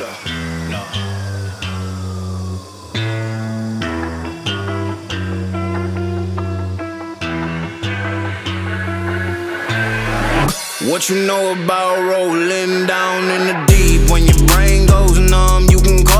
What you know about rolling down in the deep? When your brain goes numb, you can call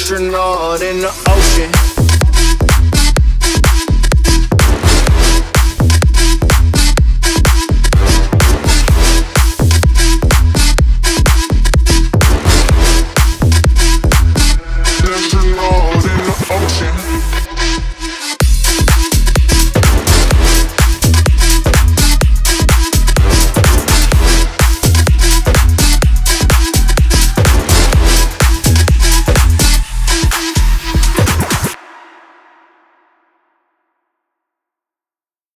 astronaut in the ocean.